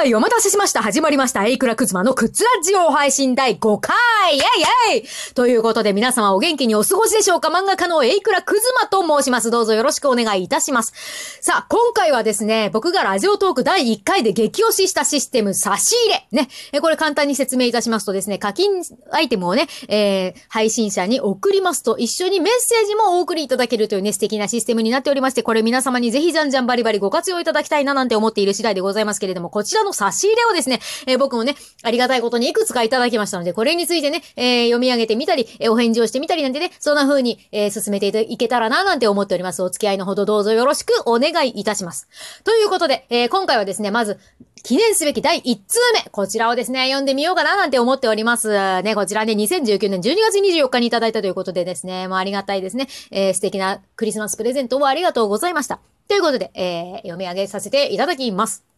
はい、お待たせしました。始まりました。エイクラクズマのクッズラジオ配信第5回イェイイェイということで皆様お元気にお過ごしでしょうか漫画家のエイクラクズマと申します。どうぞよろしくお願いいたします。さあ、今回はですね、僕がラジオトーク第1回で激推ししたシステム差し入れ。ね。これ簡単に説明いたしますとですね、課金アイテムをね、えー、配信者に送りますと一緒にメッセージもお送りいただけるというね、素敵なシステムになっておりまして、これ皆様にぜひじゃんじゃんバリバリご活用いただきたいななんて思っている次第でございますけれども、こちらの差し入れをですね、えー、僕もね、ありがたいことにいくつかいただきましたので、これについてね、えー、読み上げてみたり、えー、お返事をしてみたりなんてね、そんな風に、えー、進めていけたらななんて思っております。お付き合いのほどどうぞよろしくお願いいたします。ということで、えー、今回はですね、まず、記念すべき第1通目。こちらをですね、読んでみようかななんて思っております。ね、こちらね、2019年12月24日にいただいたということでですね、もうありがたいですね。えー、素敵なクリスマスプレゼントをありがとうございました。ということで、えー、読み上げさせていただきます。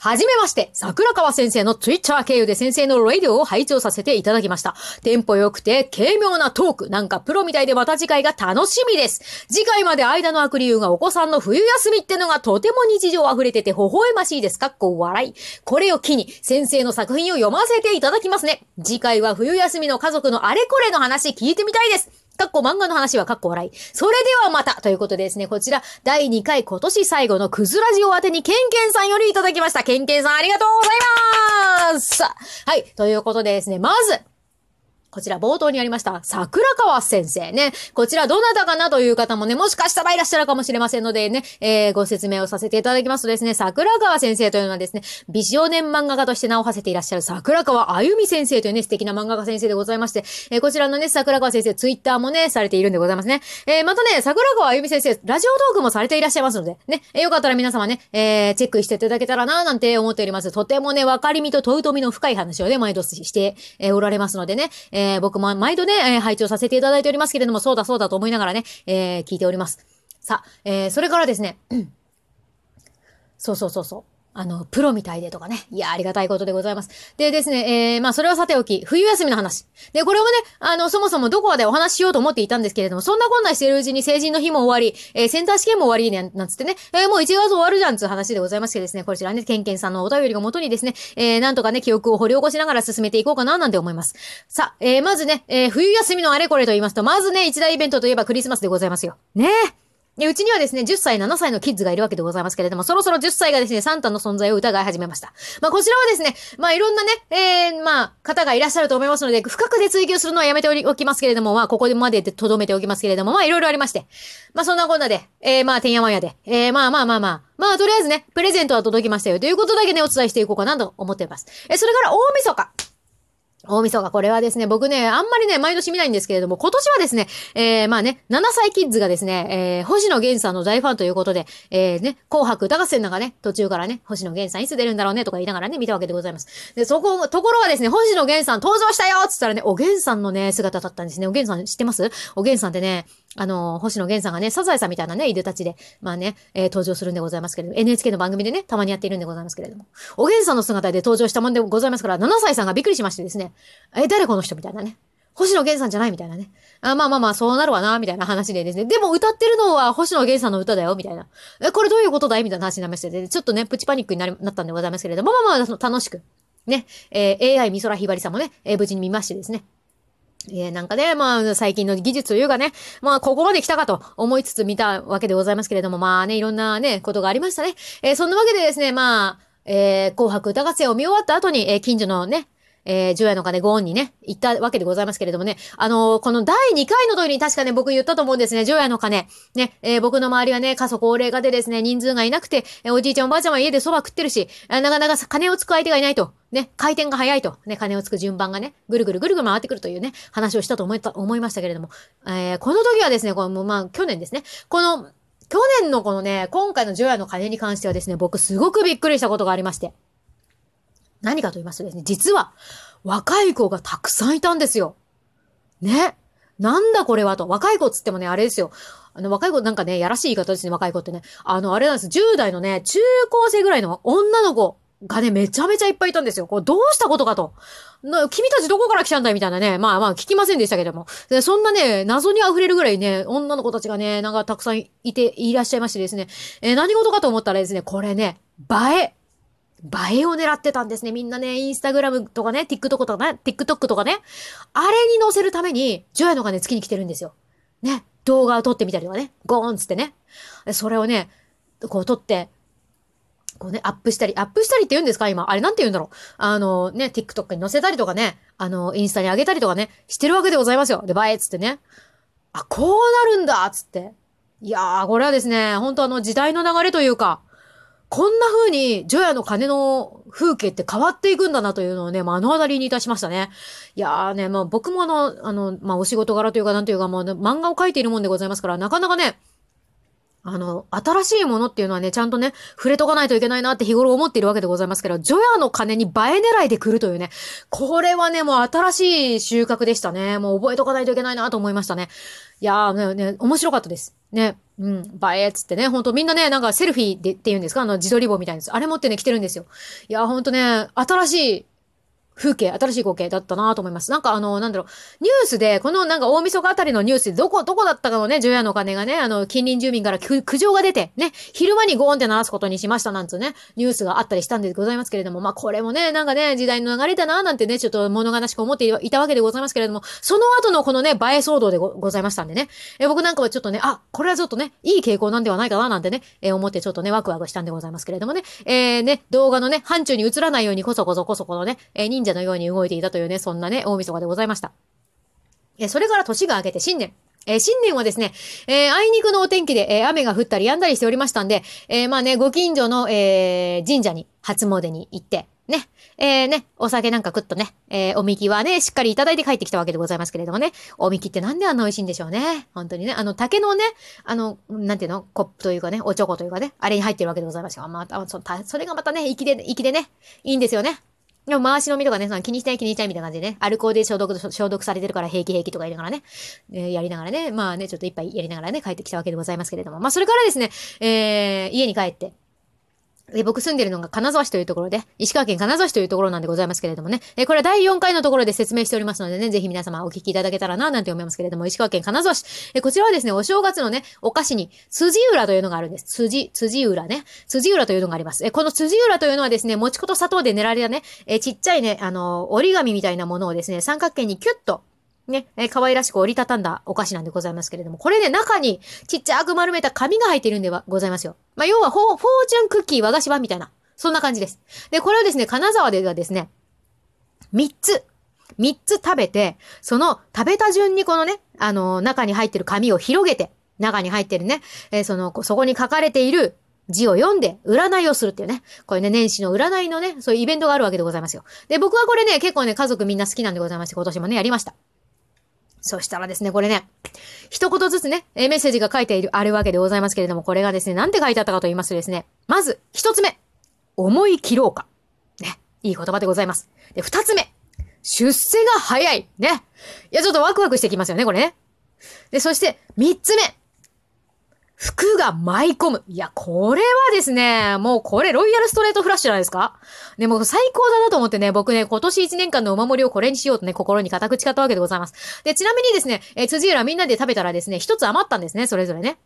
はじめまして、桜川先生のツイッター経由で先生のラディオを拝聴させていただきました。テンポ良くて軽妙なトーク。なんかプロみたいでまた次回が楽しみです。次回まで間の悪理由がお子さんの冬休みってのがとても日常溢れてて微笑ましいです。かっこ笑い。これを機に先生の作品を読ませていただきますね。次回は冬休みの家族のあれこれの話聞いてみたいです。かっこ漫画の話はかっこ笑い。それではまたということでですね、こちら、第2回今年最後のクズラジオ宛てにケンケンさんよりいただきました。ケンケンさんありがとうございますはい。ということでですね、まず、こちら冒頭にありました、桜川先生ね。こちらどなたかなという方もね、もしかしたらいらっしゃるかもしれませんのでね、えー、ご説明をさせていただきますとですね、桜川先生というのはですね、美少年漫画家として名を馳せていらっしゃる桜川あゆみ先生というね、素敵な漫画家先生でございまして、えー、こちらのね、桜川先生、ツイッターもね、されているんでございますね。えー、またね、桜川あゆみ先生、ラジオトークもされていらっしゃいますので、ね、えー、よかったら皆様ね、えー、チェックしていただけたらな、なんて思っております。とてもね、わかりみと問うとみの深い話をね、毎度して、えー、おられますのでね、えー、僕も毎度ね、えー、配置をさせていただいておりますけれども、そうだそうだと思いながらね、えー、聞いております。さあ、えー、それからですね、そうそうそうそう。あの、プロみたいでとかね。いや、ありがたいことでございます。でですね、えー、まあ、それはさておき、冬休みの話。で、これもね、あの、そもそもどこかでお話ししようと思っていたんですけれども、そんなこんなしてるうちに成人の日も終わり、えー、センター試験も終わりね、なんつってね、えー、もう1月終わるじゃんつう話でございますけどですね、こちらね、ケンケンさんのお便りがもとにですね、えー、なんとかね、記憶を掘り起こしながら進めていこうかな、なんて思います。さ、えー、まずね、えー、冬休みのあれこれと言いますと、まずね、一大イベントといえばクリスマスでございますよ。ねえ。で、うちにはですね、10歳、7歳のキッズがいるわけでございますけれども、そろそろ10歳がですね、サンタの存在を疑い始めました。まあ、こちらはですね、まあ、いろんなね、えー、まあ、方がいらっしゃると思いますので、深くで追求するのはやめておきますけれども、まあ、ここまでで留めておきますけれども、まあ、いろいろありまして。まあ、そんなこんなで、えー、まあ、てんやわんやで、えー、まあまあまあまあ、まあ、とりあえずね、プレゼントは届きましたよということだけね、お伝えしていこうかなと思っています。えそれから大晦日。大晦日、これはですね、僕ね、あんまりね、毎年見ないんですけれども、今年はですね、えー、まあね、7歳キッズがですね、えー、星野源さんの大ファンということで、えー、ね、紅白歌合戦なんかね、途中からね、星野源さんいつ出るんだろうね、とか言いながらね、見たわけでございます。で、そこ、ところはですね、星野源さん登場したよつったらね、おげんさんのね、姿だったんですね。おげんさん知ってます？おげんさんってね、あの、星野源さんがね、サザエさんみたいなね、いでたちで、まあね、えー、登場するんでございますけれども、NHK の番組でね、たまにやっているんでございますけれども、おげんさんの姿で登場したもんでございますから、7歳さんがびっくりしましてですね、え、誰この人みたいなね。星野源さんじゃないみたいなね。あまあまあまあ、そうなるわな、みたいな話でですね。でも歌ってるのは星野源さんの歌だよ、みたいな。え、これどういうことだい？みたいな話になりまして、ちょっとね、プチパニックになりなったんでございますけれども、まあまあまあ、楽しく。ね、えー、AI 美空ひばりさんもね、えー、無事に見ましてですね。え、なんかね、まあ、最近の技術というかね、まあ、ここまで来たかと思いつつ見たわけでございますけれども、まあね、いろんなね、ことがありましたね。えー、そんなわけでですね、まあ、えー、紅白歌合戦を見終わった後に、えー、近所のね、えー、ジョヤの鐘ゴーンにね、行ったわけでございますけれどもね、あのー、この第2回の時に確かね、僕言ったと思うんですね、ジョヤの鐘。ね、えー、僕の周りはね、過疎高齢化でですね、人数がいなくて、え、おじいちゃんおばあちゃんは家で蕎麦食ってるし、なかなか金をつく相手がいないと。ね、回転が早いと。ね、金をつく順番がね、ぐるぐるぐるぐる回ってくるというね、話をしたと思った、思いましたけれども、えー、この時はですね、この、まあ、去年ですね、この、去年のこのね、今回のジョヤの鐘に関してはですね、僕すごくびっくりしたことがありまして。何かと言いますとですね、実は、若い子がたくさんいたんですよ。ね。なんだこれはと。若い子っつってもね、あれですよ。あの、若い子なんかね、やらしい言い方ですね、若い子ってね。あの、あれなんです。10代のね、中高生ぐらいの女の子がね、めちゃめちゃいっぱいいたんですよ。こう、どうしたことかと。君たちどこから来たんだいみたいなね。まあまあ、聞きませんでしたけども。でそんなね、謎に溢れるぐらいね、女の子たちがね、なんかたくさんいて、いらっしゃいましてですね。えー、何事かと思ったらですね、これね、映え。映えを狙ってたんですね。みんなね、インスタグラムとかね、TikTok とかね、TikTok とかね、あれに載せるために、ジョヤの金月に来てるんですよ。ね、動画を撮ってみたりとかね、ゴーンつってね。それをね、こう撮って、こうね、アップしたり、アップしたりって言うんですか？今。あれなんて言うんだろう。あのね、TikTok に載せたりとかね、あの、インスタに上げたりとかね、してるわけでございますよ。で、バイっつってね。あ、こうなるんだつって。いやー、これはですね、本当あの時代の流れというか、こんな風に、除夜の鐘の風景って変わっていくんだなというのをね、目の当たりにいたしましたね。いやーね、まあ僕もあの、あの、まあお仕事柄というかなんというかもう、漫画を描いているもんでございますから、なかなかね、あの、新しいものっていうのはね、ちゃんとね、触れとかないといけないなって日頃思っているわけでございますけど、ジョヤの鐘に映え狙いで来るというね、これはね、もう新しい収穫でしたね。もう覚えとかないといけないなと思いましたね。いやーね、ね、面白かったです。ね。うん、映えっつってね、ほんとみんなね、なんかセルフィーでって言うんですか？あの自撮り棒みたいなやつ。あれ持ってね、来てるんですよ。いやー、ほんとね、新しい風景、新しい光景だったなと思います。なんかあの、なんだろう、ニュースで、このなんか大晦日あたりのニュースで、どこ、どこだったかのね、除夜の鐘がね、あの、近隣住民から苦情が出て、ね、昼間にゴーンって鳴らすことにしましたなんつうね、ニュースがあったりしたんでございますけれども、まあこれもね、なんかね、時代の流れだななんてね、ちょっと物悲しく思っていたわけでございますけれども、その後のこのね、映え騒動でございましたんでね、え僕なんかはちょっとね、あ、これはちょっとね、いい傾向なんではないかななんてね、え思ってちょっとね、ワクワクしたんでございますけれどもね、えー、ね、動画のね、範疇に映らないようにこそこそこそこのね、え忍者のように動いていたというね、そんなね、大晦日でございました。え、それから年が明けて新年。えー、新年はですね、えー、あいにくのお天気で、えー、雨が降ったり止んだりしておりましたんで、えー、まあね、ご近所の、えー、神社に初詣に行って、ね、えー、ね、お酒なんか食っとね、えー、おみきはね、しっかりいただいて帰ってきたわけでございますけれどもね、おみきってなんであんな美味しいんでしょうね。本当にね、あの、竹のね、あの、なんていうの、コップというかね、おちょこというかね、あれに入ってるわけでございますよ。まあ、そそれがまたね、息で、息でね、いいんですよね。でも回し飲みとかね、その気にしない気にしないみたいな感じでね、アルコールで消毒、消毒されてるから平気平気とか言いながらね、えー、やりながらね、まあね、ちょっと一杯やりながらね、帰ってきたわけでございますけれども、まあそれからですね、えー、家に帰って、え僕住んでるのが金沢市というところで、石川県金沢市というところなんでございますけれどもね。えこれは第4回のところで説明しておりますのでね、ぜひ皆様お聞きいただけたらな、なんて思いますけれども、石川県金沢市。えこちらはですね、お正月のね、お菓子に、辻占というのがあるんです。辻、辻占ね。辻占というのがあります。えこの辻占というのはですね、もち粉と砂糖で練られたね、えちっちゃいね、あの、折り紙みたいなものをですね、三角形にキュッとね、えー、可愛らしく折りたたんだお菓子なんでございますけれども、これね、中にちっちゃく丸めた紙が入っているんではございますよ。まあ、要はフォー、フォーチュンクッキー和菓子版みたいな。そんな感じです。で、これをですね、金沢ではですね、3つ、3つ食べて、その食べた順にこのね、あのー、中に入ってる紙を広げて、中に入ってるね、えー、その、そこに書かれている字を読んで、占いをするっていうね。これね、年始の占いのね、そういうイベントがあるわけでございますよ。で、僕はこれね、結構ね、家族みんな好きなんでございまして、今年もね、やりました。そしたらですね、これね、一言ずつね、メッセージが書いている、あるわけでございますけれども、これがですね、なんて書いてあったかと言いますとですね、まず、一つ目。思い切ろうか。ね。いい言葉でございます。で、二つ目。出世が早い。ね。いや、ちょっとワクワクしてきますよね、これね。で、そして、三つ目。服が舞い込む。いや、これはですね、もうこれロイヤルストレートフラッシュじゃないですか？でもう最高だなと思ってね、僕ね、今年1年間のお守りをこれにしようとね、心に固く誓ったわけでございます。で、ちなみにですね、えー、辻浦みんなで食べたらですね、一つ余ったんですね、それぞれね。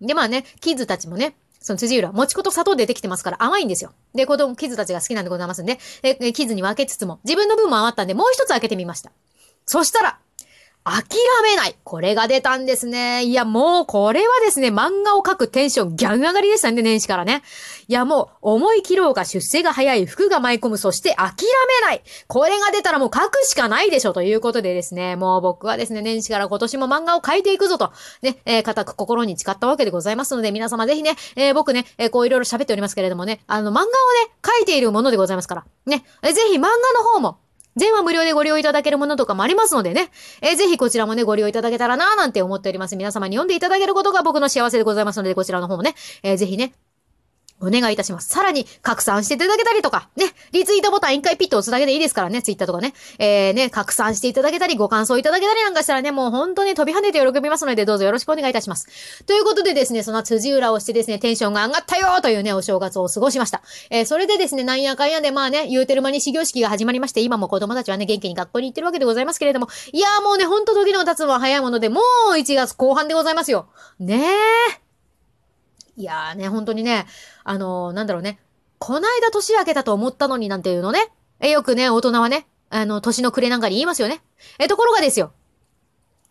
で、まあね、キッズたちもね、その辻浦、もち粉と砂糖でできてますから甘いんですよ。で、子供、キッズたちが好きなんでございますんで、え、キッズに分けつつも、自分の分も余ったんで、もう一つ開けてみました。そしたら、諦めない。これが出たんですね。いや、もうこれはですね、漫画を描くテンションギャン上がりでしたね、年始からね。いや、もう、思い切ろうが出世が早い、服が舞い込む、そして諦めない。これが出たらもう書くしかないでしょ、ということでですね、もう僕はですね、年始から今年も漫画を描いていくぞと、ね、えー、固く心に誓ったわけでございますので、皆様ぜひね、えー、僕ね、えー、こういろいろ喋っておりますけれどもね、あの、漫画をね、描いているものでございますから、ね、えー、ぜひ漫画の方も、全話無料でご利用いただけるものとかもありますのでね。えー、ぜひこちらもね、ご利用いただけたらなーなんて思っております。皆様に読んでいただけることが僕の幸せでございますので、こちらの方もね、えー、ぜひね、お願いいたします。さらに、拡散していただけたりとか、ね、リツイートボタン一回ピッと押すだけでいいですからね、ツイッターとかね。えー、ね、拡散していただけたり、ご感想いただけたりなんかしたらね、もう本当に飛び跳ねて喜びますので、どうぞよろしくお願いいたします。ということでですね、その辻裏をしてですね、テンションが上がったよというね、お正月を過ごしました。えー、それでですね、なんやかんやで、まあね、言うてる間に始業式が始まりまして、今も子供たちはね、元気に学校に行ってるわけでございますけれども、いやーもうね、ほんと時の経つのは早いもので、もう1月後半でございますよ。ねえ。いやーね、本当にね、あのー、なんだろうね。こないだ年明けたと思ったのになんていうのね。え、よくね、大人はね、あの、年の暮れなんかに言いますよね。え、ところがですよ。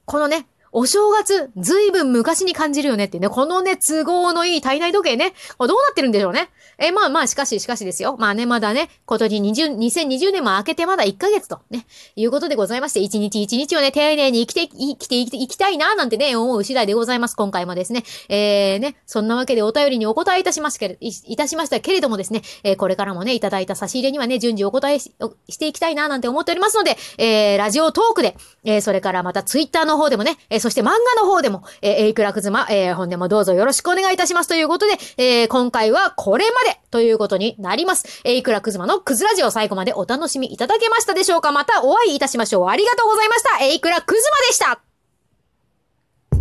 このね、お正月、ずいぶん昔に感じるよねってね、このね、都合のいい体内時計ね、どうなってるんでしょうね。え、まあまあ、しかし、しかしですよ。まあね、まだね、今年20、2020年も明けてまだ1ヶ月と、ね、いうことでございまして、一日一日をね、丁寧に生きて、生きて、生きて、生きたいな、なんてね、思う次第でございます。今回もですね。えー、ね、そんなわけでお便りにお答えいたしますけれ、いたしましたけれどもですね、えー、これからもね、いただいた差し入れにはね、順次お答えししていきたいな、なんて思っておりますので、えー、ラジオトークで、えー、それからまたツイッターの方でもね、えー、そして漫画の方でも、えー、エイクラクズマ、えー、本年もどうぞよろしくお願いいたしますということで、えー、今回はこれまでということになります。エイクラクズマのクズラジオ最後までお楽しみいただけましたでしょうか？またお会いいたしましょう。ありがとうございました。エイクラクズマでした。